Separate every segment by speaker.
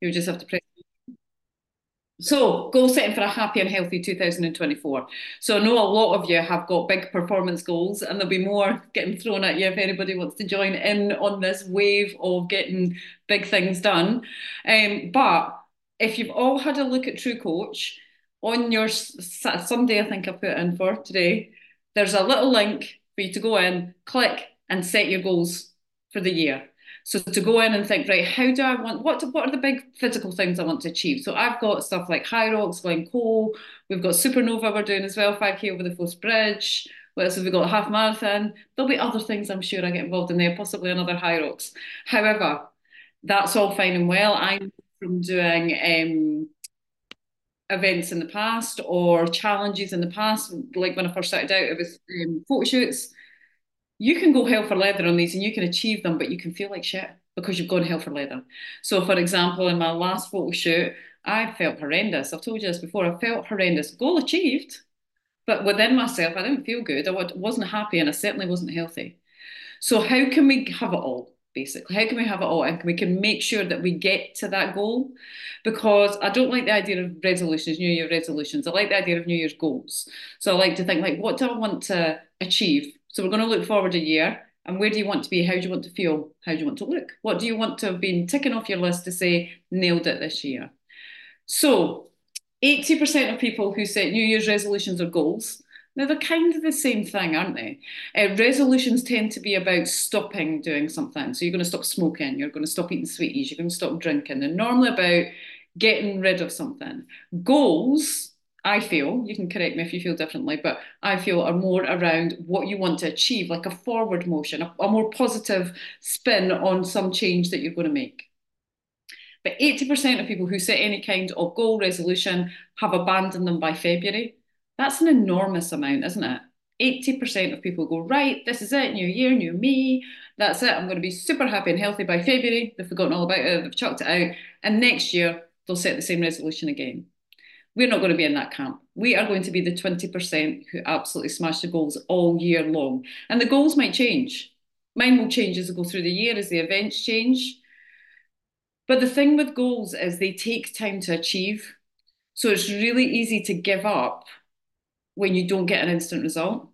Speaker 1: You just have to press so, goal setting for a happy and healthy 2024. So, I know a lot of you have got big performance goals, and there'll be more getting thrown at you if anybody wants to join in on this wave of getting big things done. Um, but if you've all had a look at True Coach on your Sunday, I think I put in for today, there's a little link for you to go in, click, and set your goals for the year. So to go in and think, right, how do I want, what, what are the big physical things I want to achieve? So I've got stuff like High Hyrox, Glencoe, we've got Supernova we're doing as well, 5K over the Forth Bridge. What else have we got? Half marathon. There'll be other things I'm sure I get involved in there, possibly another Hyrox. However, that's all fine and well. I'm from doing um, events in the past or challenges in the past, like when I first started out, it was um, photo shoots you can go hell for leather on these and you can achieve them, but you can feel like shit because you've gone hell for leather. So, for example, in my last photo shoot, I felt horrendous. I've told you this before. I felt horrendous. Goal achieved, but within myself, I didn't feel good. I wasn't happy, and I certainly wasn't healthy. So, how can we have it all? Basically, how can we have it all, and we can make sure that we get to that goal? Because I don't like the idea of resolutions, New Year resolutions. I like the idea of New Year's goals. So, I like to think like, what do I want to achieve? So we're going to look forward a year. And where do you want to be? How do you want to feel? How do you want to look? What do you want to have been ticking off your list to say, nailed it this year? So 80% of people who set New Year's resolutions or goals, now they're kind of the same thing, aren't they? Uh, resolutions tend to be about stopping doing something. So you're going to stop smoking, you're going to stop eating sweeties, you're going to stop drinking. They're normally about getting rid of something. Goals I feel, you can correct me if you feel differently, but I feel are more around what you want to achieve, like a forward motion, a, a more positive spin on some change that you're going to make. But 80% of people who set any kind of goal resolution have abandoned them by February. That's an enormous amount, isn't it? 80% of people go, right, this is it, new year, new me. That's it. I'm going to be super happy and healthy by February. They've forgotten all about it, they've chucked it out. And next year, they'll set the same resolution again. We're not going to be in that camp. We are going to be the 20% who absolutely smash the goals all year long. And the goals might change. Mine will change as we go through the year, as the events change. But the thing with goals is they take time to achieve. So it's really easy to give up when you don't get an instant result.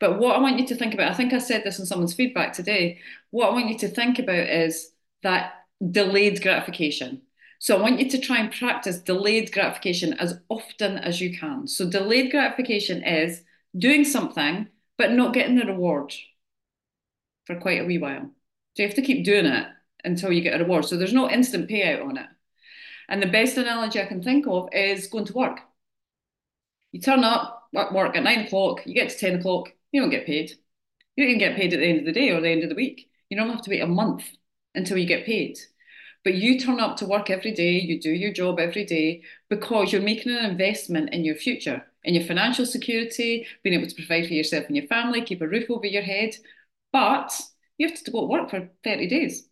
Speaker 1: But what I want you to think about, I think I said this in someone's feedback today. What I want you to think about is that delayed gratification. So I want you to try and practice delayed gratification as often as you can. So delayed gratification is doing something but not getting the reward for quite a wee while. So you have to keep doing it until you get a reward. So there's no instant payout on it. And the best analogy I can think of is going to work. You turn up, at work at nine o'clock, you get to 10 o'clock, you don't get paid. You don't even get paid at the end of the day or the end of the week. You don't have to wait a month until you get paid. But you turn up to work every day, you do your job every day because you're making an investment in your future, in your financial security, being able to provide for yourself and your family, keep a roof over your head. But you have to go to work for 30 days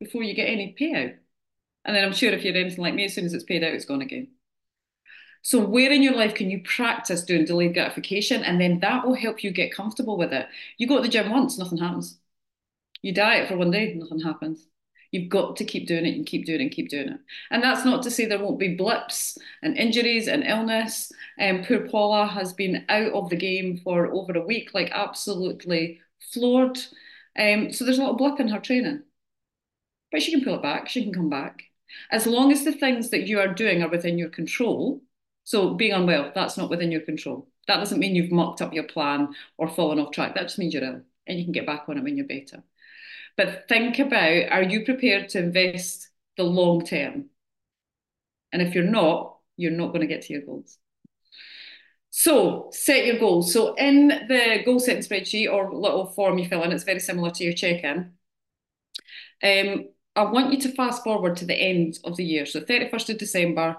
Speaker 1: before you get any payout. And then I'm sure if you're anything like me, as soon as it's paid out, it's gone again. So, where in your life can you practice doing delayed gratification? And then that will help you get comfortable with it. You go to the gym once, nothing happens. You diet for one day, nothing happens. You've got to keep doing it and keep doing it and keep doing it. And that's not to say there won't be blips and injuries and illness. Um, poor Paula has been out of the game for over a week, like absolutely floored. Um, so there's a lot of blip in her training. But she can pull it back, she can come back. As long as the things that you are doing are within your control. So being unwell, that's not within your control. That doesn't mean you've mucked up your plan or fallen off track. That just means you're ill and you can get back on it when you're better. But think about are you prepared to invest the long term? And if you're not, you're not going to get to your goals. So set your goals. So in the goal setting spreadsheet or little form you fill in, it's very similar to your check-in. Um, I want you to fast forward to the end of the year. So 31st of December,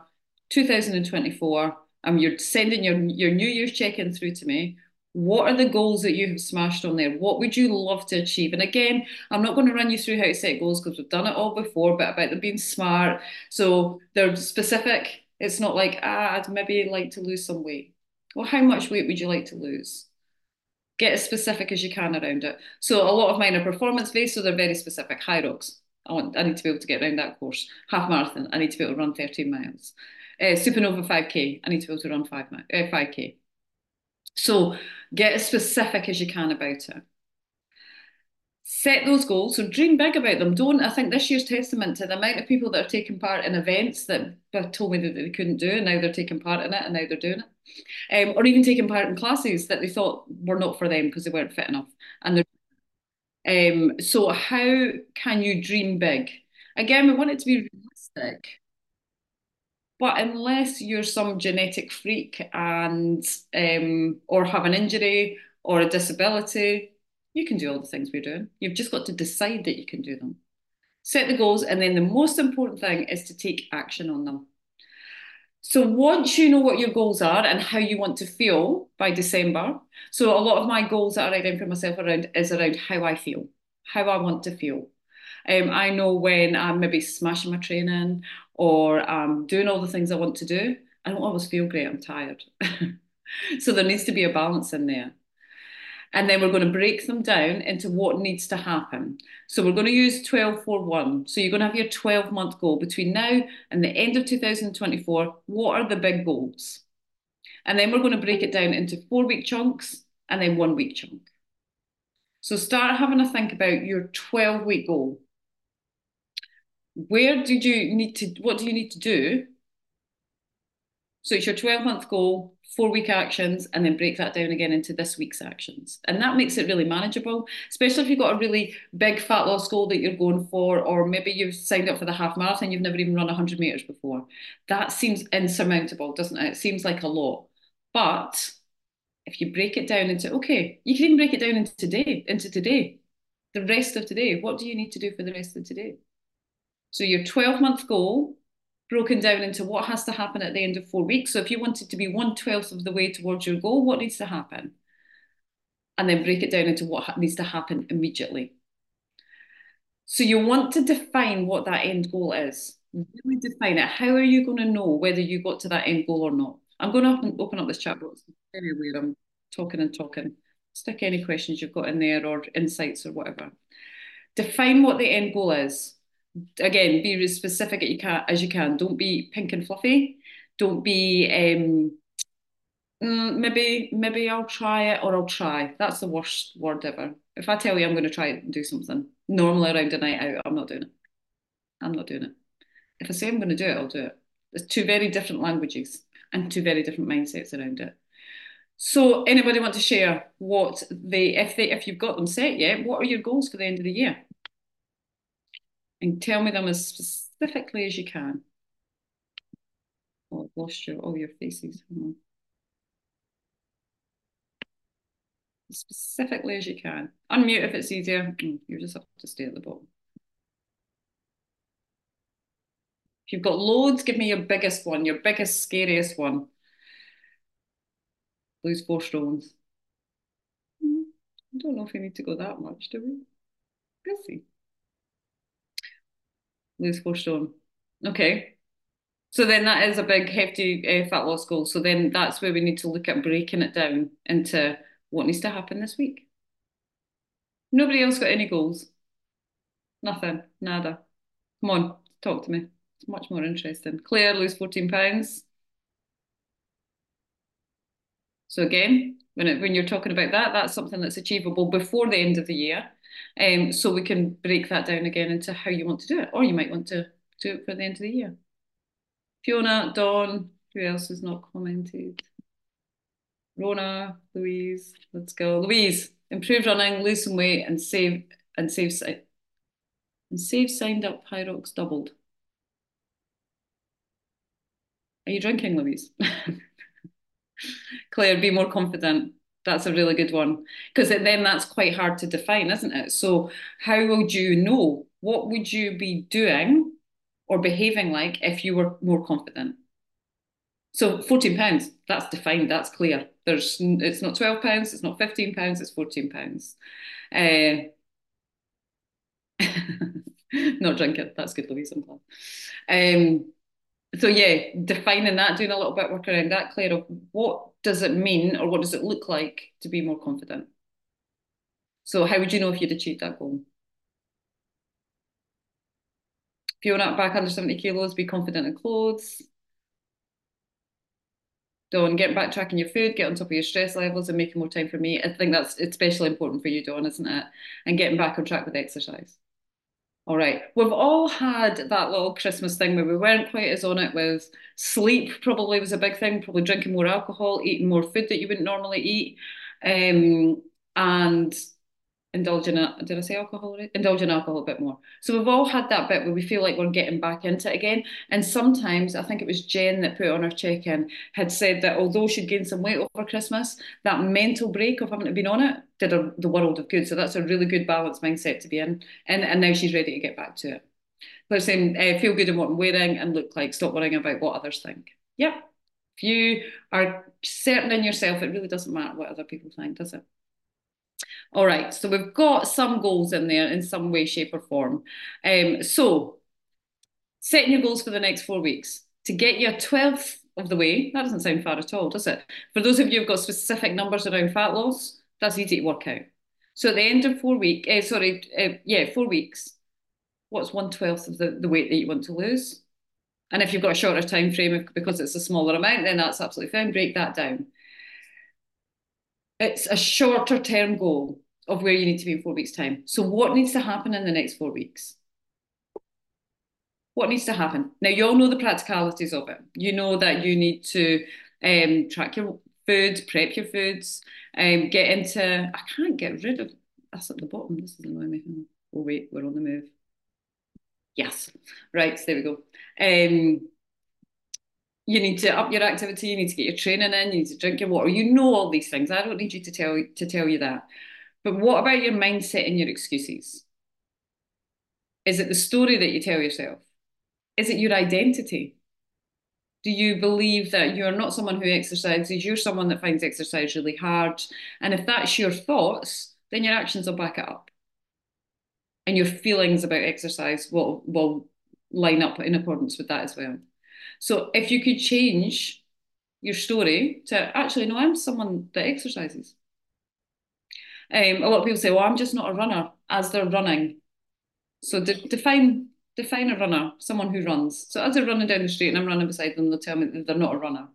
Speaker 1: 2024, and you're sending your, your New Year's check-in through to me. What are the goals that you have smashed on there? What would you love to achieve? And again, I'm not going to run you through how to set goals because we've done it all before, but about them being smart. So they're specific. It's not like, ah, I'd maybe like to lose some weight. Well, how much weight would you like to lose? Get as specific as you can around it. So a lot of mine are performance based, so they're very specific. Hyrox. I want I need to be able to get around that course. Half marathon, I need to be able to run 13 miles. Uh, Supernova 5K, I need to be able to run 5 uh, 5K. So get as specific as you can about it. Set those goals. So dream big about them. Don't, I think this year's testament to the amount of people that are taking part in events that told me that they couldn't do, and now they're taking part in it, and now they're doing it. Um, or even taking part in classes that they thought were not for them because they weren't fit enough. And um, so how can you dream big? Again, we want it to be realistic. But unless you're some genetic freak and um, or have an injury or a disability, you can do all the things we're doing. You've just got to decide that you can do them. Set the goals, and then the most important thing is to take action on them. So once you know what your goals are and how you want to feel by December, so a lot of my goals that I write down for myself around is around how I feel, how I want to feel. Um, I know when I'm maybe smashing my training or I'm doing all the things I want to do, I don't always feel great. I'm tired. so there needs to be a balance in there. And then we're going to break them down into what needs to happen. So we're going to use 12 for 1. So you're going to have your 12 month goal between now and the end of 2024. What are the big goals? And then we're going to break it down into four week chunks and then one week chunk. So start having a think about your 12 week goal. Where did you need to, what do you need to do? So it's your 12 month goal four week actions and then break that down again into this week's actions. And that makes it really manageable, especially if you've got a really big fat loss goal that you're going for, or maybe you've signed up for the half marathon, you've never even run 100 meters before. That seems insurmountable, doesn't it? It seems like a lot. But if you break it down into, okay, you can even break it down into today, into today, the rest of today. What do you need to do for the rest of today? So your 12 month goal broken down into what has to happen at the end of four weeks. So if you wanted to be one twelfth of the way towards your goal, what needs to happen? And then break it down into what needs to happen immediately. So you want to define what that end goal is. Really define it. How are you going to know whether you got to that end goal or not? I'm going to open up this chat box. Very weird. I'm talking and talking. Stick any questions you've got in there or insights or whatever. Define what the end goal is again, be as specific as you can. As you can. Don't be pink and fluffy. Don't be um, mm, maybe maybe I'll try it or I'll try. That's the worst word ever. If I tell you I'm going to try and do something, normally around a night out, I'm not doing it. I'm not doing it. If I say I'm going to do it, I'll do it. There's two very different languages and two very different mindsets around it. So, anybody want to share what they, if they, if you've got them set yet, what are your goals for the end of the year? And tell me them as specifically as you can. Oh, I've lost your, all your faces. As specifically as you can. Unmute if it's easier. Mm, you just have to stay at the bottom. If you've got loads, give me your biggest one, your biggest, scariest one. Lose four stones. Hmm, I don't know if we need to go that much, do we? Let's see lose four stone. Okay. So then that is a big, hefty uh, fat loss goal. So then that's where we need to look at breaking it down into what needs to happen this week. Nobody else got any goals? Nothing, nada. Come on, talk to me. It's much more interesting. Claire, lose 14 pounds. So again, when it, when you're talking about that, that's something that's achievable before the end of the year. Um, so we can break that down again into how you want to do it, or you might want to do it for the end of the year. Fiona, Dawn, who else has not commented? Rona, Louise, let's go. Louise, improve running, lose some weight, and save and save and save signed up Hyrox doubled. Are you drinking, Louise? Claire, be more confident. That's a really good one because then that's quite hard to define, isn't it? So, how would you know? What would you be doing or behaving like if you were more confident? So, fourteen pounds. That's defined. That's clear. There's. It's not twelve pounds. It's not fifteen pounds. It's fourteen pounds. Uh, not drinking. That's good, Louise. I'm glad. Um, so yeah, defining that, doing a little bit work around that, Claire, of what does it mean or what does it look like to be more confident? So how would you know if you'd achieved that goal? If you're not back under 70 kilos, be confident in clothes. Dawn, get back tracking your food, get on top of your stress levels and making more time for me. I think that's especially important for you, Dawn, isn't it? And getting back on track with exercise. All right. We've all had that little Christmas thing where we weren't quite as on it with sleep, probably was a big thing, probably drinking more alcohol, eating more food that you wouldn't normally eat. Um, and indulge in did I say alcohol? Indulge in alcohol a bit more. So we've all had that bit where we feel like we're getting back into it again. And sometimes I think it was Jen that put on her check-in had said that although she'd gained some weight over Christmas, that mental break of having been on it did the world of good. So that's a really good balanced mindset to be in. And and now she's ready to get back to it. They're saying uh, feel good in what I'm wearing and look like. Stop worrying about what others think. Yep. If you are certain in yourself, it really doesn't matter what other people think, does it? All right, so we've got some goals in there in some way, shape, or form. Um, so, setting your goals for the next four weeks to get your 12th of the way. That doesn't sound far at all, does it? For those of you who've got specific numbers around fat loss, that's easy to work out. So, at the end of four weeks, uh, sorry, uh, yeah, four weeks, what's one twelfth of the, the weight that you want to lose? And if you've got a shorter time frame because it's a smaller amount, then that's absolutely fine. Break that down. It's a shorter term goal of where you need to be in four weeks' time. So, what needs to happen in the next four weeks? What needs to happen? Now, you all know the practicalities of it. You know that you need to um, track your food, prep your foods, um, get into. I can't get rid of that's at the bottom. This is annoying me. Oh, wait, we're on the move. Yes, right, so there we go. Um, you need to up your activity, you need to get your training in, you need to drink your water. You know all these things. I don't need you to tell to tell you that. But what about your mindset and your excuses? Is it the story that you tell yourself? Is it your identity? Do you believe that you're not someone who exercises, you're someone that finds exercise really hard? And if that's your thoughts, then your actions will back it up. And your feelings about exercise will, will line up in accordance with that as well. So if you could change your story to actually, no, I'm someone that exercises. Um, a lot of people say, "Well, I'm just not a runner," as they're running. So de- define define a runner, someone who runs. So as they're running down the street and I'm running beside them, they'll tell me that they're not a runner.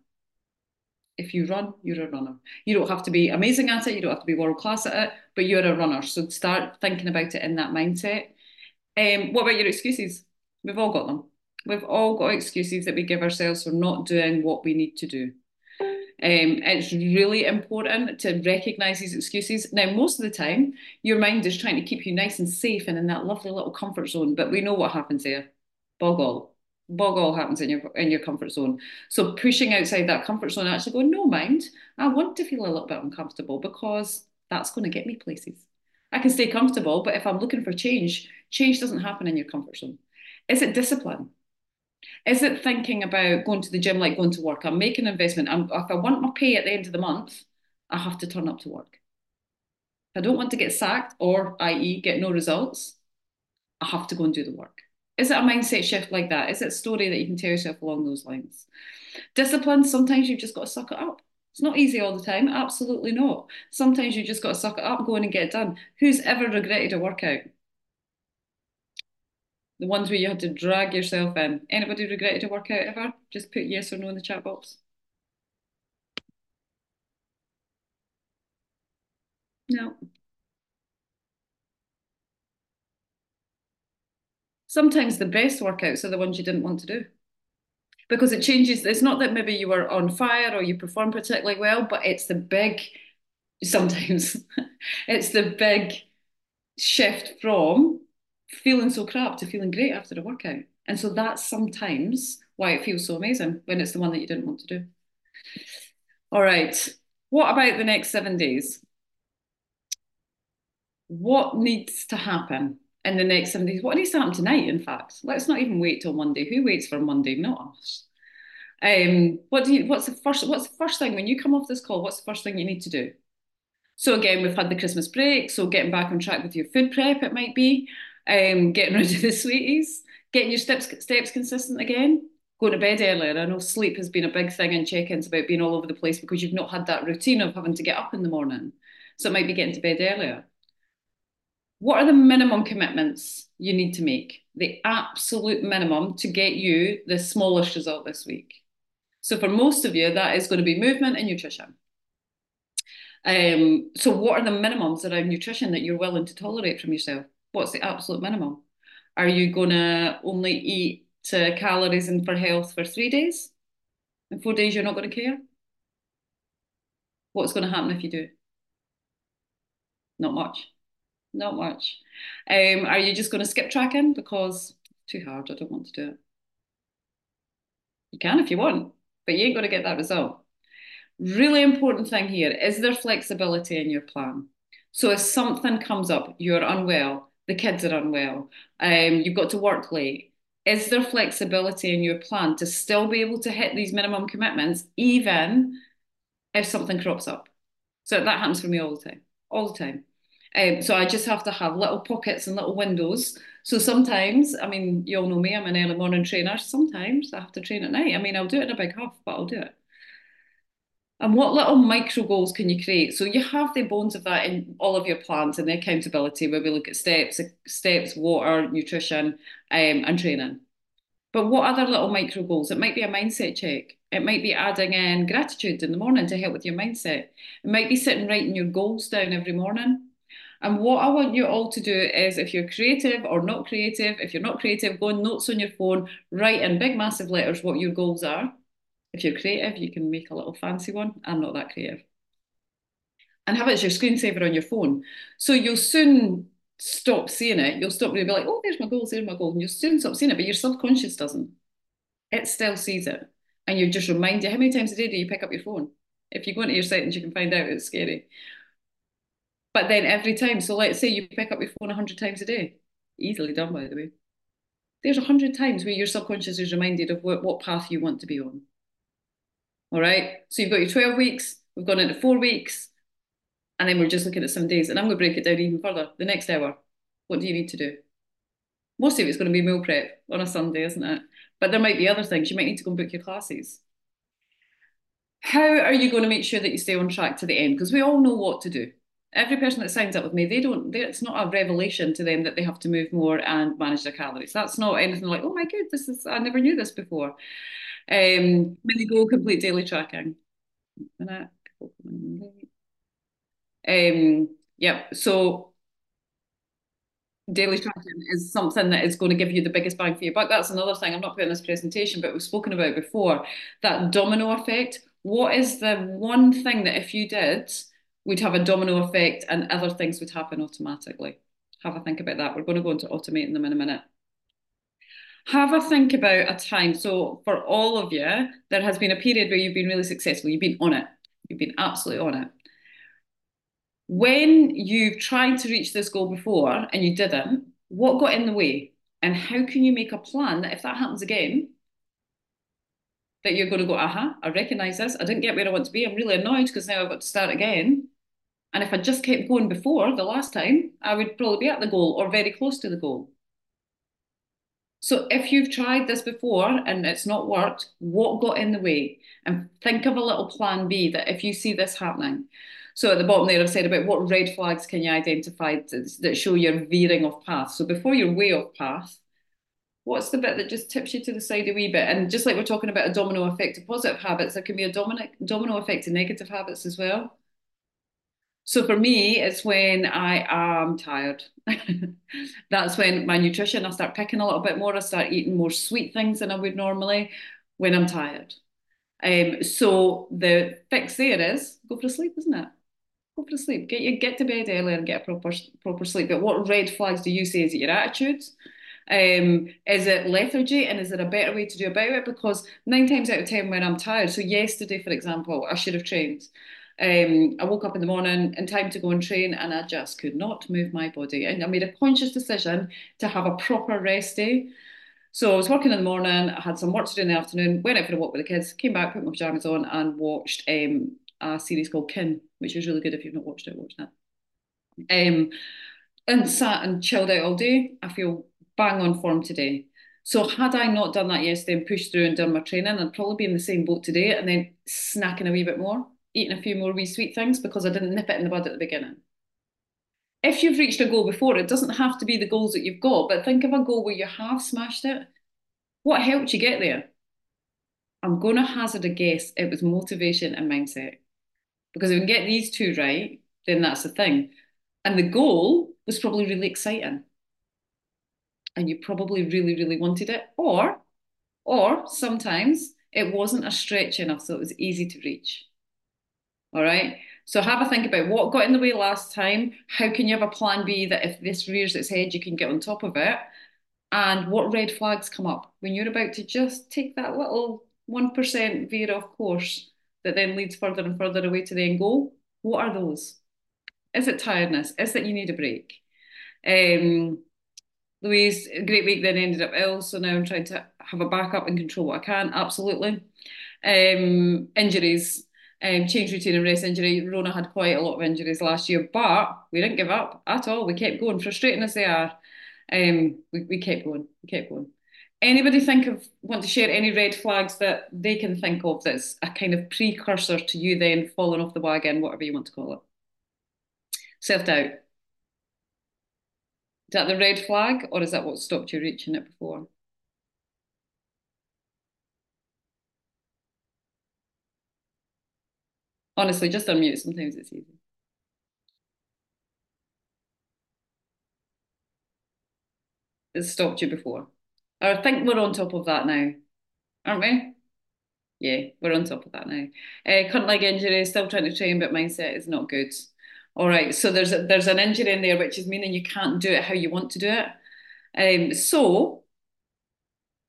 Speaker 1: If you run, you're a runner. You don't have to be amazing at it. You don't have to be world class at it, but you're a runner. So start thinking about it in that mindset. Um, what about your excuses? We've all got them. We've all got excuses that we give ourselves for not doing what we need to do. Um, it's really important to recognize these excuses. Now, most of the time, your mind is trying to keep you nice and safe and in that lovely little comfort zone, but we know what happens there. Boggle. Boggle happens in your in your comfort zone. So pushing outside that comfort zone, actually going, no mind, I want to feel a little bit uncomfortable because that's going to get me places. I can stay comfortable, but if I'm looking for change, change doesn't happen in your comfort zone. Is it discipline? Is it thinking about going to the gym like going to work? I'm making an investment. I'm, if I want my pay at the end of the month, I have to turn up to work. If I don't want to get sacked or, i.e., get no results, I have to go and do the work. Is it a mindset shift like that? Is it a story that you can tell yourself along those lines? Discipline, sometimes you've just got to suck it up. It's not easy all the time, absolutely not. Sometimes you just got to suck it up, go in and get it done. Who's ever regretted a workout? The ones where you had to drag yourself in. Anybody regretted a workout ever? Just put yes or no in the chat box. No. Sometimes the best workouts are the ones you didn't want to do. Because it changes, it's not that maybe you were on fire or you performed particularly well, but it's the big, sometimes, it's the big shift from feeling so crap to feeling great after a workout. And so that's sometimes why it feels so amazing when it's the one that you didn't want to do. All right. What about the next seven days? What needs to happen in the next seven days? What needs to happen tonight, in fact? Let's not even wait till Monday. Who waits for Monday? Not us. Um, what do you what's the first what's the first thing when you come off this call, what's the first thing you need to do? So again, we've had the Christmas break, so getting back on track with your food prep, it might be um, getting rid of the sweeties, getting your steps steps consistent again, going to bed earlier. I know sleep has been a big thing in check-ins about being all over the place because you've not had that routine of having to get up in the morning. So it might be getting to bed earlier. What are the minimum commitments you need to make? the absolute minimum to get you the smallest result this week. So for most of you, that is going to be movement and nutrition. Um, so what are the minimums around nutrition that you're willing to tolerate from yourself? What's the absolute minimum? Are you going to only eat uh, calories and for health for three days? In four days, you're not going to care? What's going to happen if you do? Not much. Not much. Um, are you just going to skip tracking because too hard? I don't want to do it. You can if you want, but you ain't going to get that result. Really important thing here is there flexibility in your plan. So if something comes up, you're unwell, the kids are unwell, um, you've got to work late. Is there flexibility in your plan to still be able to hit these minimum commitments, even if something crops up? So that happens for me all the time, all the time. Um, so I just have to have little pockets and little windows. So sometimes, I mean, you all know me, I'm an early morning trainer. Sometimes I have to train at night. I mean, I'll do it in a big huff, but I'll do it. And what little micro goals can you create? So you have the bones of that in all of your plans and the accountability where we look at steps, steps, water, nutrition, um, and training. But what other little micro goals? It might be a mindset check. It might be adding in gratitude in the morning to help with your mindset. It might be sitting writing your goals down every morning. And what I want you all to do is if you're creative or not creative, if you're not creative, go on notes on your phone, write in big massive letters what your goals are. If you're creative, you can make a little fancy one. I'm not that creative. And have it as your screensaver on your phone. So you'll soon stop seeing it. You'll stop really be like, oh, there's my goals, there's my goals. And you'll soon stop seeing it, but your subconscious doesn't. It still sees it. And you just remind you, how many times a day do you pick up your phone? If you go into your settings, you can find out it's scary. But then every time, so let's say you pick up your phone 100 times a day, easily done, by the way. There's 100 times where your subconscious is reminded of what, what path you want to be on. All right. So you've got your 12 weeks, we've gone into four weeks, and then we're just looking at some days. And I'm going to break it down even further. The next hour, what do you need to do? Most of it's going to be meal prep on a Sunday, isn't it? But there might be other things. You might need to go and book your classes. How are you going to make sure that you stay on track to the end? Because we all know what to do. Every person that signs up with me, they don't. They, it's not a revelation to them that they have to move more and manage their calories. That's not anything like, oh my god, this is. I never knew this before. Um, go complete daily tracking. Um, yeah, so daily tracking is something that is going to give you the biggest bang for your buck. That's another thing I'm not putting in this presentation, but we've spoken about before that domino effect. What is the one thing that if you did would have a domino effect and other things would happen automatically? Have a think about that. We're going to go into automating them in a minute have a think about a time. So for all of you, there has been a period where you've been really successful. You've been on it. You've been absolutely on it. When you've tried to reach this goal before and you didn't, what got in the way? And how can you make a plan that if that happens again, that you're going to go, aha, I recognize this. I didn't get where I want to be. I'm really annoyed because now I've got to start again. And if I just kept going before the last time, I would probably be at the goal or very close to the goal. So if you've tried this before and it's not worked, what got in the way? And think of a little plan B that if you see this happening. So at the bottom there, I've said about what red flags can you identify that show you're veering off path. So before you're way off path, what's the bit that just tips you to the side a wee bit? And just like we're talking about a domino effect of positive habits, there can be a domino, domino effect of negative habits as well. So for me, it's when I am tired. That's when my nutrition, I start picking a little bit more. I start eating more sweet things than I would normally when I'm tired. Um, so the fix there is go for a sleep, isn't it? Go for a sleep. Get you get to bed early and get a proper proper sleep. But what red flags do you see? Is it your attitudes? Um, is it lethargy and is there a better way to do about it? Because nine times out of ten when I'm tired, so yesterday, for example, I should have trained. Um, I woke up in the morning in time to go and train and I just could not move my body. And I made a conscious decision to have a proper rest day. So I was working in the morning, I had some work to do in the afternoon, went out for a walk with the kids, came back, put my pajamas on and watched um, a series called Kin, which was really good if you've not watched it, watch that. Um, and sat and chilled out all day. I feel bang on form today. So had I not done that yesterday and pushed through and done my training, I'd probably be in the same boat today and then snacking a wee bit more eating a few more wee sweet things because I didn't nip it in the bud at the beginning. if you've reached a goal before, it doesn't have to be the goals that you've got, but think of a goal where you have smashed it. What helped you get there? I'm going to hazard a guess it was motivation and mindset. Because if we can get these two right, then that's the thing. And the goal was probably really exciting. And you probably really, really wanted it. Or, or sometimes it wasn't a stretch enough, so it was easy to reach. All right. So have a think about what got in the way last time. How can you have a plan B that if this rears its head, you can get on top of it? And what red flags come up when you're about to just take that little 1% veer off course that then leads further and further away to the end goal? What are those? Is it tiredness? Is it you need a break? Um, Louise, great week, then ended up ill. So now I'm trying to have a backup and control what I can. Absolutely. Um, injuries, um, change routine and rest injury. Rona had quite a lot of injuries last year, but we didn't give up at all. We kept going, frustrating as they are. Um, we, we kept going, we kept going. Anybody think of want to share any red flags that they can think of that's a kind of precursor to you then falling off the wagon, whatever you want to call it? Self doubt. Is that the red flag, or is that what stopped you reaching it before? Honestly, just unmute. Sometimes it's easy. It's stopped you before. I think we're on top of that now, aren't we? Yeah, we're on top of that now. Uh, current leg injury, still trying to train, but mindset is not good. All right, so there's a, there's an injury in there, which is meaning you can't do it how you want to do it. Um, so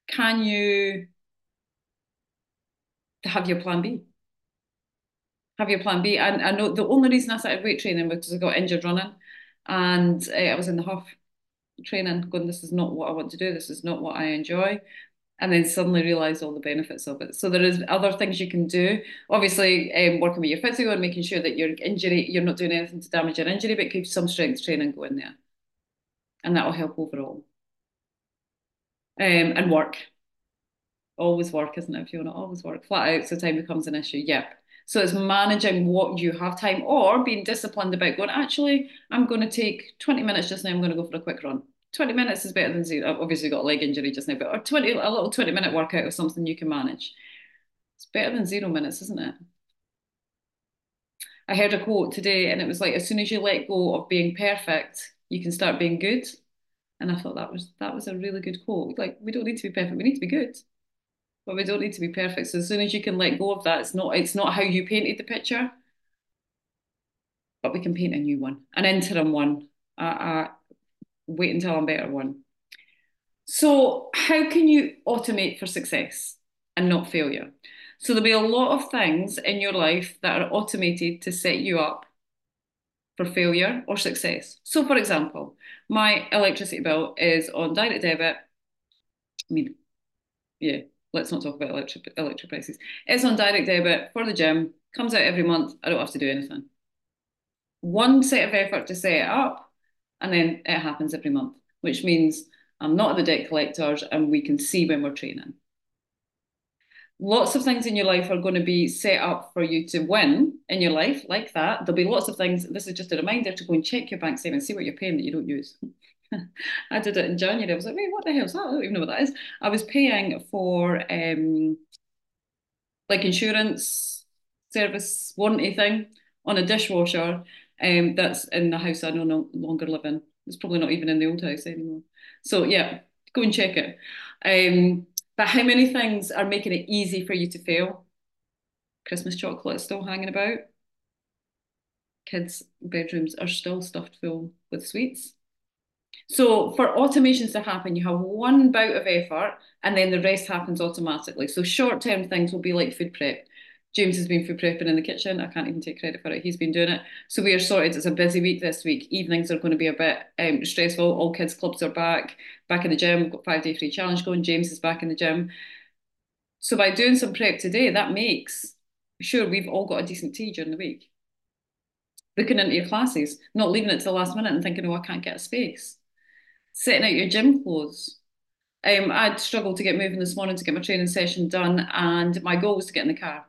Speaker 1: can you have your plan B? Have your plan B. And I know the only reason I started weight training was because I got injured running, and uh, I was in the huff training, going, this is not what I want to do. This is not what I enjoy and then suddenly realize all the benefits of it. So there is other things you can do. Obviously, um, working with your physio and making sure that your injury, you're not doing anything to damage your injury, but keep some strength training going there, and that will help overall. Um, and work, always work, isn't it? If you want to always work flat out, so time becomes an issue. Yep. So it's managing what you have time, or being disciplined about going. Actually, I'm going to take 20 minutes just now. I'm going to go for a quick run 20 minutes is better than zero. I've obviously got a leg injury just now, but or 20, a little 20 minute workout of something you can manage. It's better than zero minutes, isn't it? I heard a quote today and it was like, as soon as you let go of being perfect, you can start being good. And I thought that was that was a really good quote. Like, we don't need to be perfect, we need to be good. But we don't need to be perfect. So as soon as you can let go of that, it's not it's not how you painted the picture. But we can paint a new one, an interim one, a, a, wait until I'm better one. So, how can you automate for success and not failure? So, there'll be a lot of things in your life that are automated to set you up for failure or success. So, for example, my electricity bill is on direct debit. I mean, yeah, let's not talk about electric electric prices. It's on direct debit for the gym, comes out every month. I don't have to do anything. One set of effort to set it up and then it happens every month, which means I'm not at the debt collectors and we can see when we're training. Lots of things in your life are going to be set up for you to win in your life, like that. There'll be lots of things. This is just a reminder to go and check your bank statement, see what you're paying that you don't use. I did it in January. I was like, wait, what the hell is that? I don't even know what that is. I was paying for um, like insurance service warranty thing on a dishwasher um, that's in the house I no longer live in. It's probably not even in the old house anymore. So yeah, go and check it. Um, but how many things are making it easy for you to fail? Christmas chocolate still hanging about. Kids' bedrooms are still stuffed full with sweets. So for automations to happen, you have one bout of effort and then the rest happens automatically. So short term things will be like food prep. James has been food prepping in the kitchen. I can't even take credit for it. He's been doing it. So we are sorted. It's a busy week this week. Evenings are going to be a bit um, stressful. All kids' clubs are back, back in the gym. We've got five day free challenge going. James is back in the gym. So by doing some prep today, that makes sure we've all got a decent tea during the week. Looking into your classes, not leaving it to the last minute and thinking, oh, I can't get a space. Setting out your gym clothes. Um, I'd struggled to get moving this morning to get my training session done, and my goal was to get in the car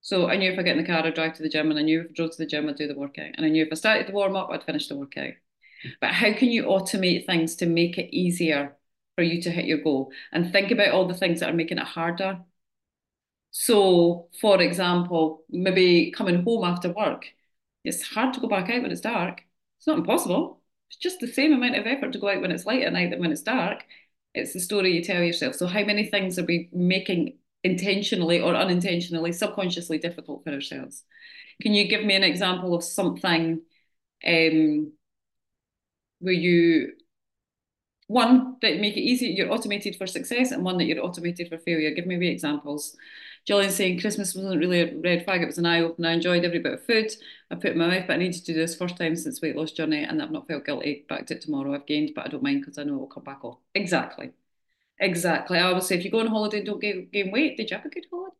Speaker 1: So I knew if I get in the car, I'd drive to the gym, and I knew if I drove to the gym, I'd do the workout. And I knew if I started the warm up, I'd finish the workout. But how can you automate things to make it easier for you to hit your goal? And think about all the things that are making it harder. So, for example, maybe coming home after work, it's hard to go back out when it's dark. It's not impossible. It's just the same amount of effort to go out when it's light at night than when it's dark. It's the story you tell yourself. So, how many things are we making intentionally or unintentionally, subconsciously difficult for ourselves? Can you give me an example of something um, where you one that make it easy, you're automated for success, and one that you're automated for failure? Give me examples. Jillian saying Christmas wasn't really a red flag, it was an eye opener. I enjoyed every bit of food I put in my mouth, but I needed to do this first time since weight loss journey and I've not felt guilty. Back to it tomorrow. I've gained, but I don't mind because I know it will come back off. Exactly. Exactly. I always say if you go on holiday and don't gain, gain weight, did you have a good holiday?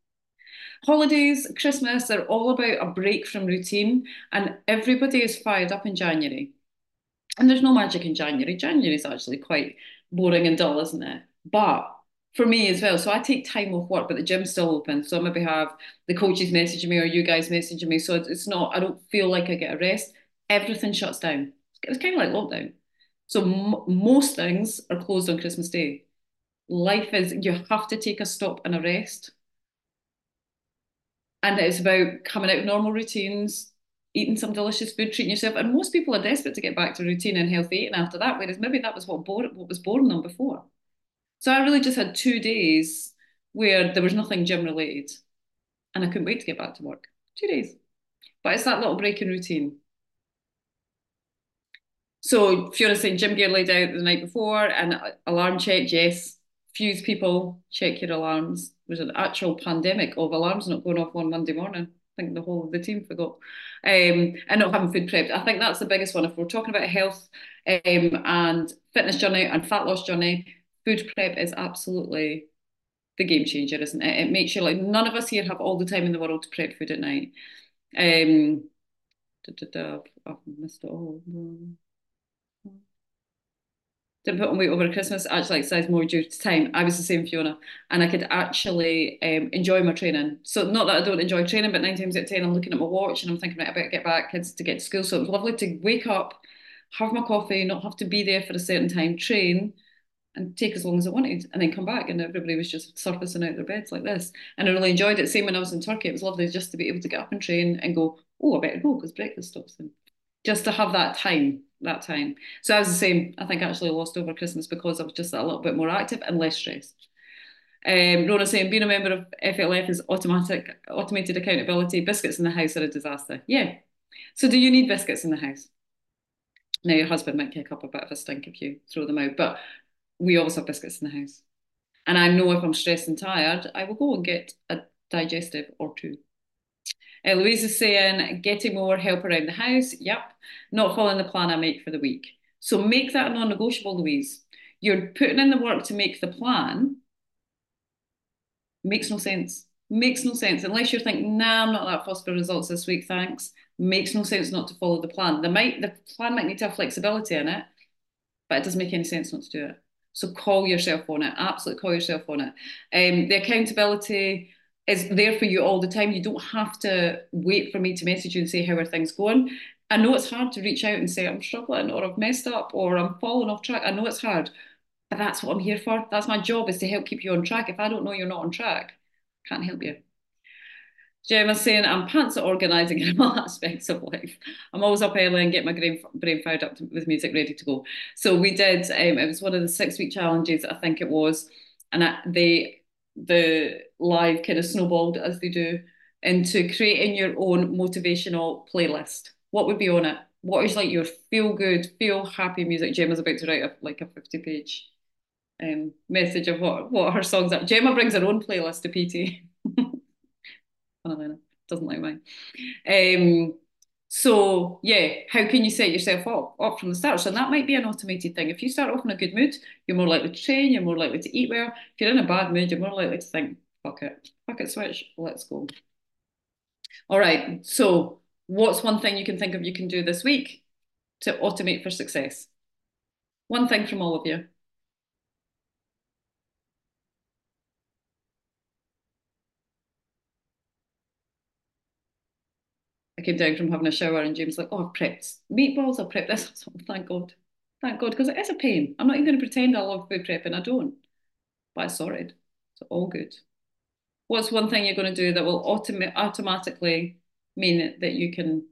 Speaker 1: Holidays, Christmas, they're all about a break from routine, and everybody is fired up in January. And there's no magic in January. January is actually quite boring and dull, isn't it? But for me as well. So I take time off work, but the gym's still open. So I maybe have the coaches messaging me or you guys messaging me. So it's not, I don't feel like I get a rest. Everything shuts down. It's kind of like lockdown. So m- most things are closed on Christmas Day. Life is, you have to take a stop and a rest. And it's about coming out of normal routines, eating some delicious food, treating yourself. And most people are desperate to get back to routine and healthy eating after that, whereas maybe that was what, bore, what was boring them before. So I really just had two days where there was nothing gym related and I couldn't wait to get back to work. Two days. But it's that little break in routine. So Fiona saying gym gear laid out the night before and alarm checked, yes. Fuse people, check your alarms. There's an actual pandemic of alarms not going off on Monday morning. I think the whole of the team forgot. Um, and not having food prepped. I think that's the biggest one. If we're talking about health um, and fitness journey and fat loss journey, food prep is absolutely the game changer, isn't it? It makes you like none of us here have all the time in the world to prep food at night. Um, da, da, da, I've missed it all. Didn't put on weight over Christmas, actually exercise more due to time. I was the same, Fiona, and I could actually um, enjoy my training. So, not that I don't enjoy training, but nine times out of 10, I'm looking at my watch and I'm thinking, right, I better get back, kids to get to school. So, it was lovely to wake up, have my coffee, not have to be there for a certain time, train, and take as long as I wanted and then come back and everybody was just surfacing out their beds like this. And I really enjoyed it. Same when I was in Turkey, it was lovely just to be able to get up and train and go, oh, I better go because breakfast stops then. Just to have that time, that time. So I was the same. I think I actually lost over Christmas because I was just a little bit more active and less stressed. Um, Rona saying being a member of FLF is automatic, automated accountability. Biscuits in the house are a disaster. Yeah. So do you need biscuits in the house? Now your husband might kick up a bit of a stink if you throw them out, but we always have biscuits in the house. And I know if I'm stressed and tired, I will go and get a digestive or two. Uh, Louise is saying, getting more help around the house. Yep. Not following the plan I make for the week. So make that non negotiable, Louise. You're putting in the work to make the plan. Makes no sense. Makes no sense. Unless you're thinking, nah, I'm not that fussed for results this week, thanks. Makes no sense not to follow the plan. The might the plan might need to have flexibility in it, but it doesn't make any sense not to do it. So call yourself on it. Absolutely call yourself on it. Um, the accountability is there for you all the time. You don't have to wait for me to message you and say, how are things going? I know it's hard to reach out and say, I'm struggling or I've messed up or I'm falling off track. I know it's hard, but that's what I'm here for. That's my job is to help keep you on track. If I don't know you're not on track, can't help you. Gemma's saying I'm pants at organising in all aspects of life. I'm always up early and get my brain, brain fired up to, with music ready to go. So we did, um, it was one of the six week challenges, I think it was. And I, they, the live kind of snowballed as they do into creating your own motivational playlist. What would be on it? What is like your feel good, feel happy music? Gemma's about to write a, like a 50 page um, message of what, what her songs are. Gemma brings her own playlist to PT. doesn't like mine. Um, so yeah, how can you set yourself up up from the start? So that might be an automated thing. If you start off in a good mood, you're more likely to train, you're more likely to eat well. If you're in a bad mood, you're more likely to think, fuck it, fuck it, switch, let's go. All right, so what's one thing you can think of you can do this week to automate for success? One thing from all of you. Came down from having a shower and James was like, oh, I've prepped meatballs, I've prepped this. So, thank God. Thank God, because it is a pain. I'm not even going to pretend I love food prep and I don't. But I sorted. So all good. What's one thing you're going to do that will autom- automatically mean that you can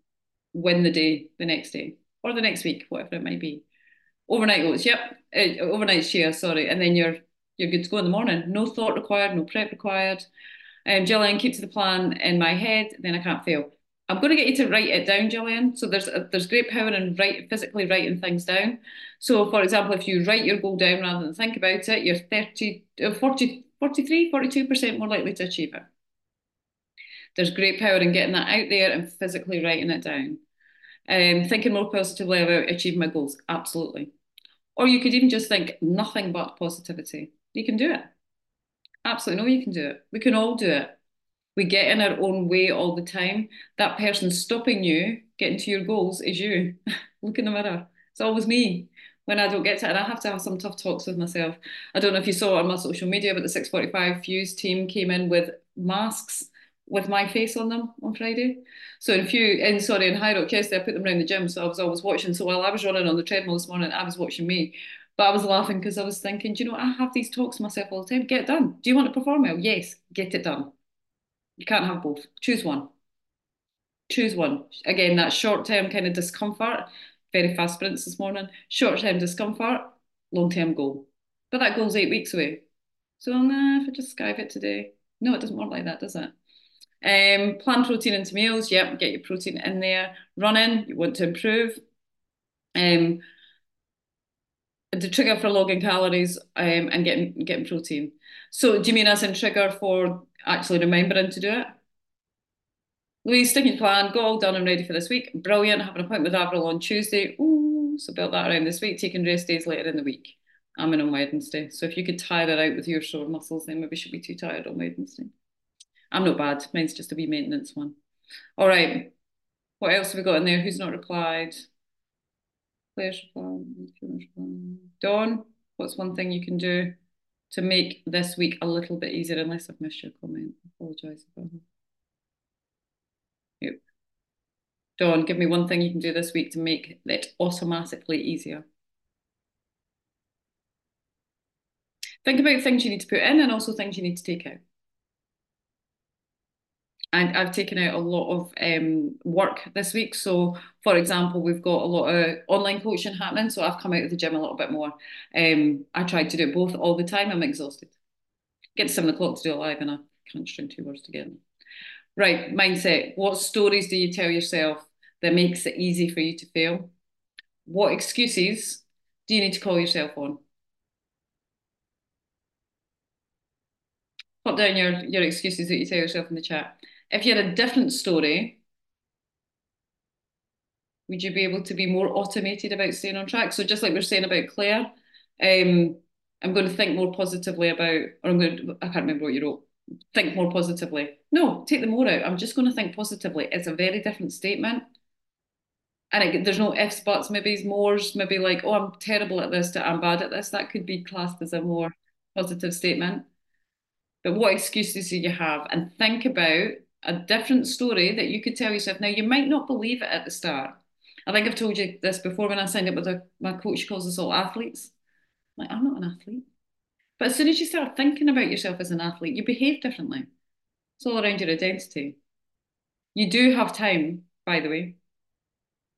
Speaker 1: win the day the next day or the next week, whatever it might be? Overnight oats, yep. Uh, overnight shea, sorry. And then you're you're good to go in the morning. No thought required, no prep required. Um, Jillian, keep to the plan in my head, then I can't fail. I'm going to get you to write it down, Gillian. So there's a, there's great power in write, physically writing things down. So, for example, if you write your goal down rather than think about it, you're 30, uh, 40, 43, 42% more likely to achieve it. There's great power in getting that out there and physically writing it down. Um, thinking more positively about achieving my goals, absolutely. Or you could even just think nothing but positivity. You can do it. Absolutely, no, you can do it. We can all do it. We get in our own way all the time. That person stopping you getting to your goals is you. Look in the mirror. It's always me when I don't get to it. And I have to have some tough talks with myself. I don't know if you saw on my social media, but the 645 Fuse team came in with masks with my face on them on Friday. So in few in sorry in Hyrox yesterday, I put them around the gym. So I was always watching. So while I was running on the treadmill this morning, I was watching me. But I was laughing because I was thinking, do you know, I have these talks myself all the time. Get done. Do you want to perform well? Yes, get it done. You can't have both. Choose one. Choose one. Again, that short term kind of discomfort, very fast sprints this morning. Short term discomfort, long term goal. But that goal's eight weeks away. So, nah, if I just skive it today. No, it doesn't work like that, does it? Um, plan protein into meals. Yep, get your protein in there. Running, you want to improve. Um, the trigger for logging calories um, and getting getting protein. So do you mean as in trigger for actually remembering to do it? Louise, sticking plan, got all done and ready for this week. Brilliant. Have an appointment with Avril on Tuesday. Ooh, so build that around this week, taking rest days later in the week. I'm in on Wednesday. So if you could tire her out with your sore muscles, then maybe she'll be too tired on Wednesday. I'm not bad. Mine's just a wee maintenance one. All right. What else have we got in there? Who's not replied? Claire's replied. Dawn, what's one thing you can do to make this week a little bit easier? Unless I've missed your comment. I apologise. Yep. Dawn, give me one thing you can do this week to make it automatically easier. Think about things you need to put in and also things you need to take out. And I've taken out a lot of um, work this week. So, for example, we've got a lot of online coaching happening. So I've come out of the gym a little bit more. Um, I tried to do both all the time. I'm exhausted. Get seven o'clock to do it live, and I can't string two words together. Right, mindset. What stories do you tell yourself that makes it easy for you to fail? What excuses do you need to call yourself on? Put down your, your excuses that you tell yourself in the chat. If you had a different story, would you be able to be more automated about staying on track? So just like we are saying about Claire, um, I'm going to think more positively about, or I'm going to, I can't remember what you wrote. Think more positively. No, take the more out. I'm just going to think positively. It's a very different statement. And it, there's no ifs, buts, maybe mores, maybe like, oh, I'm terrible at this, I'm bad at this. That could be classed as a more positive statement. But what excuses do you have? And think about a different story that you could tell yourself. Now, you might not believe it at the start. I think I've told you this before when I signed up with a, my coach calls us all athletes. I'm like, I'm not an athlete. But as soon as you start thinking about yourself as an athlete, you behave differently. It's all around your identity. You do have time, by the way,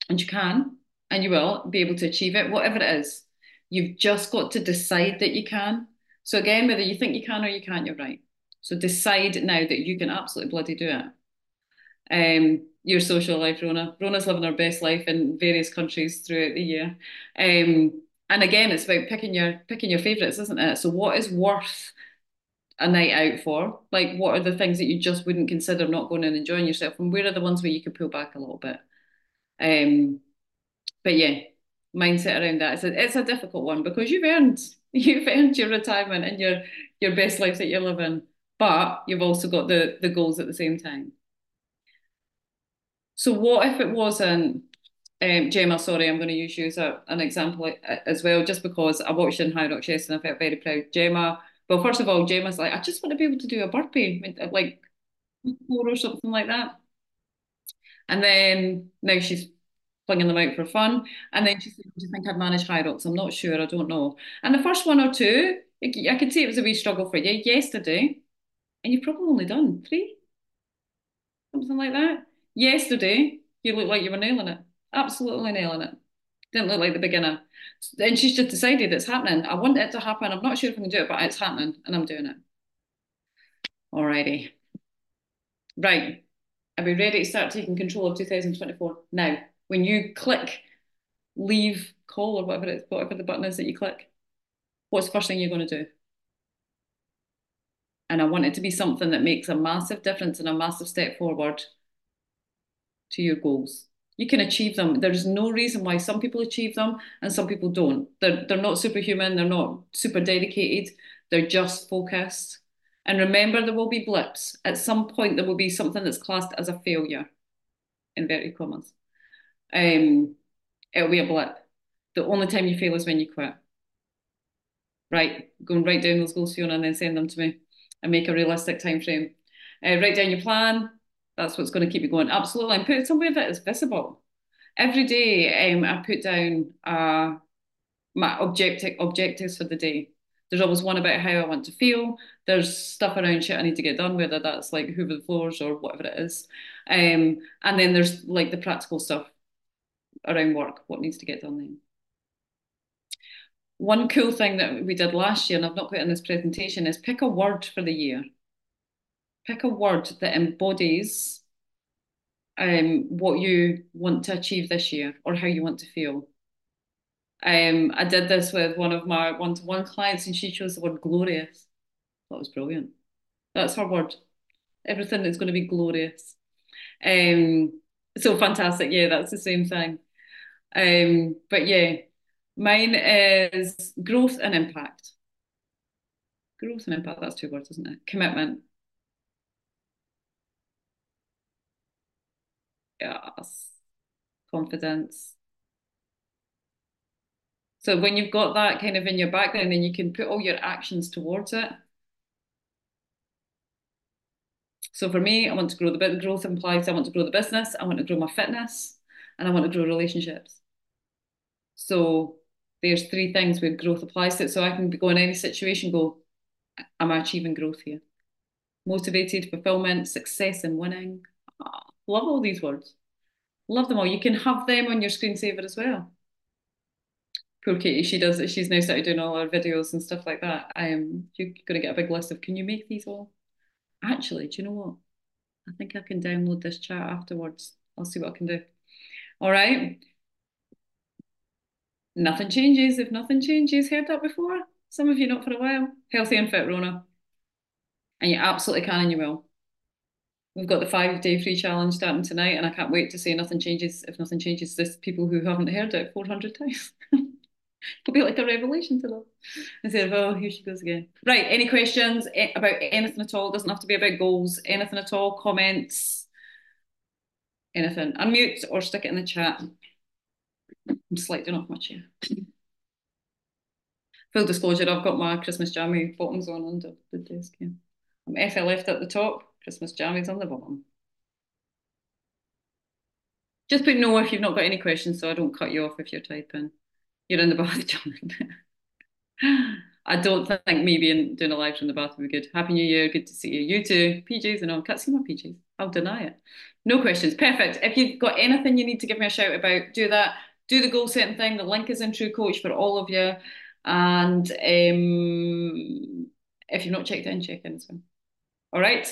Speaker 1: and you can and you will be able to achieve it, whatever it is. You've just got to decide that you can. So, again, whether you think you can or you can't, you're right. So decide now that you can absolutely bloody do it. Um, your social life, Rona. Rona's living her best life in various countries throughout the year. Um, and again, it's about picking your picking your favourites, isn't it? So what is worth a night out for? Like what are the things that you just wouldn't consider not going and enjoying yourself? And where are the ones where you could pull back a little bit? Um, but yeah, mindset around that. It's a, it's a difficult one because you've earned you've earned your retirement and your your best life that you're living but you've also got the the goals at the same time. So what if it wasn't um, Gemma, sorry, I'm going to use you as a, an example as well, just because I watched in High Rock Chest and I felt very proud. Gemma, well, first of all, Gemma's like, I just want to be able to do a burpee, like four or something like that. And then now she's flinging them out for fun. And then she said, Do you think I'd manage Hyrox? I'm not sure. I don't know. And the first one or two, I could see it was a wee struggle for you yesterday. And you've probably only done three, something like that. Yesterday, you looked like you were nailing it. Absolutely nailing it. Didn't look like the beginner. And she's just decided it's happening. I want it to happen. I'm not sure if I can do it, but it's happening and I'm doing it. Alrighty. Right. Are we ready to start taking control of 2024? Now, when you click leave call or whatever it's whatever the button is that you click, what's the first thing you're going to do? And I want it to be something that makes a massive difference and a massive step forward to your goals. You can achieve them. There's no reason why some people achieve them and some people don't. They're, they're not superhuman, they're not super dedicated, they're just focused. And remember, there will be blips. At some point, there will be something that's classed as a failure, inverted commas. Um, it'll be a blip. The only time you fail is when you quit. Right, go and write down those goals, Fiona, and then send them to me and make a realistic time frame. Uh, write down your plan. That's what's going to keep you going. Absolutely, and put it somewhere that is visible. Every day, um, I put down uh, my objective objectives for the day. There's always one about how I want to feel. There's stuff around shit I need to get done, whether that's like hoover the floors or whatever it is. Um, and then there's like the practical stuff around work, what needs to get done then. One cool thing that we did last year, and I've not put in this presentation, is pick a word for the year. Pick a word that embodies um, what you want to achieve this year or how you want to feel. Um, I did this with one of my one-to-one clients, and she chose the word glorious. That was brilliant. That's her word. Everything is going to be glorious. Um, so fantastic. Yeah, that's the same thing. Um, but yeah, mine is growth and impact. Growth and impact, that's two words, isn't it? Commitment. Yes. Confidence. So when you've got that kind of in your background, then you can put all your actions towards it. So for me, I want to grow the bit. Growth implies I want to grow the business, I want to grow my fitness, and I want to grow relationships. So there's three things where growth applies to it. So I can go in any situation, go, am I achieving growth here? Motivated, fulfillment, success, and winning. Oh, love all these words. Love them all. You can have them on your screensaver as well. Poor Katie, she does it. She's now started doing all her videos and stuff like that. I am you're gonna get a big list of can you make these all? Actually, do you know what? I think I can download this chat afterwards. I'll see what I can do. All right nothing changes if nothing changes. Heard that before? Some of you not for a while. Healthy and fit, Rona. And you absolutely can and you will. We've got the five day free challenge starting tonight, and I can't wait to say nothing changes if nothing changes. This people who haven't heard it 400 times. It'll be like a revelation to them. I said, oh, here she goes again. Right, any questions eh, about anything at all? Doesn't have to be about goals, anything at all, comments, anything. Unmute or stick it in the chat. I'm sliding off my chair. Full disclosure, I've got my Christmas jammy bottoms on under the desk here. Um, I'm FLF at the top, Christmas jammies on the bottom. Just put no if you've not got any questions so I don't cut you off if you're typing. You're in the bath, John. I don't think maybe doing a live from the bath would be good. Happy New Year. Good to see you. You too. PJs and all. Can't see my PJs. I'll deny it. No questions. Perfect. If you've got anything you need to give me a shout about, do that do the goal setting thing. The link is in True Coach for all of you. And um, if you've not checked in, check in well. All right.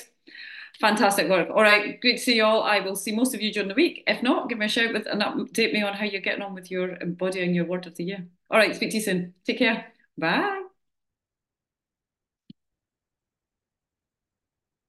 Speaker 1: Fantastic work. All right. Great to see you all. I will see most of you during the week. If not, give me a shout with and update me on how you're getting on with your embodying your word of the year. All right. Speak to you soon. Take care. Bye.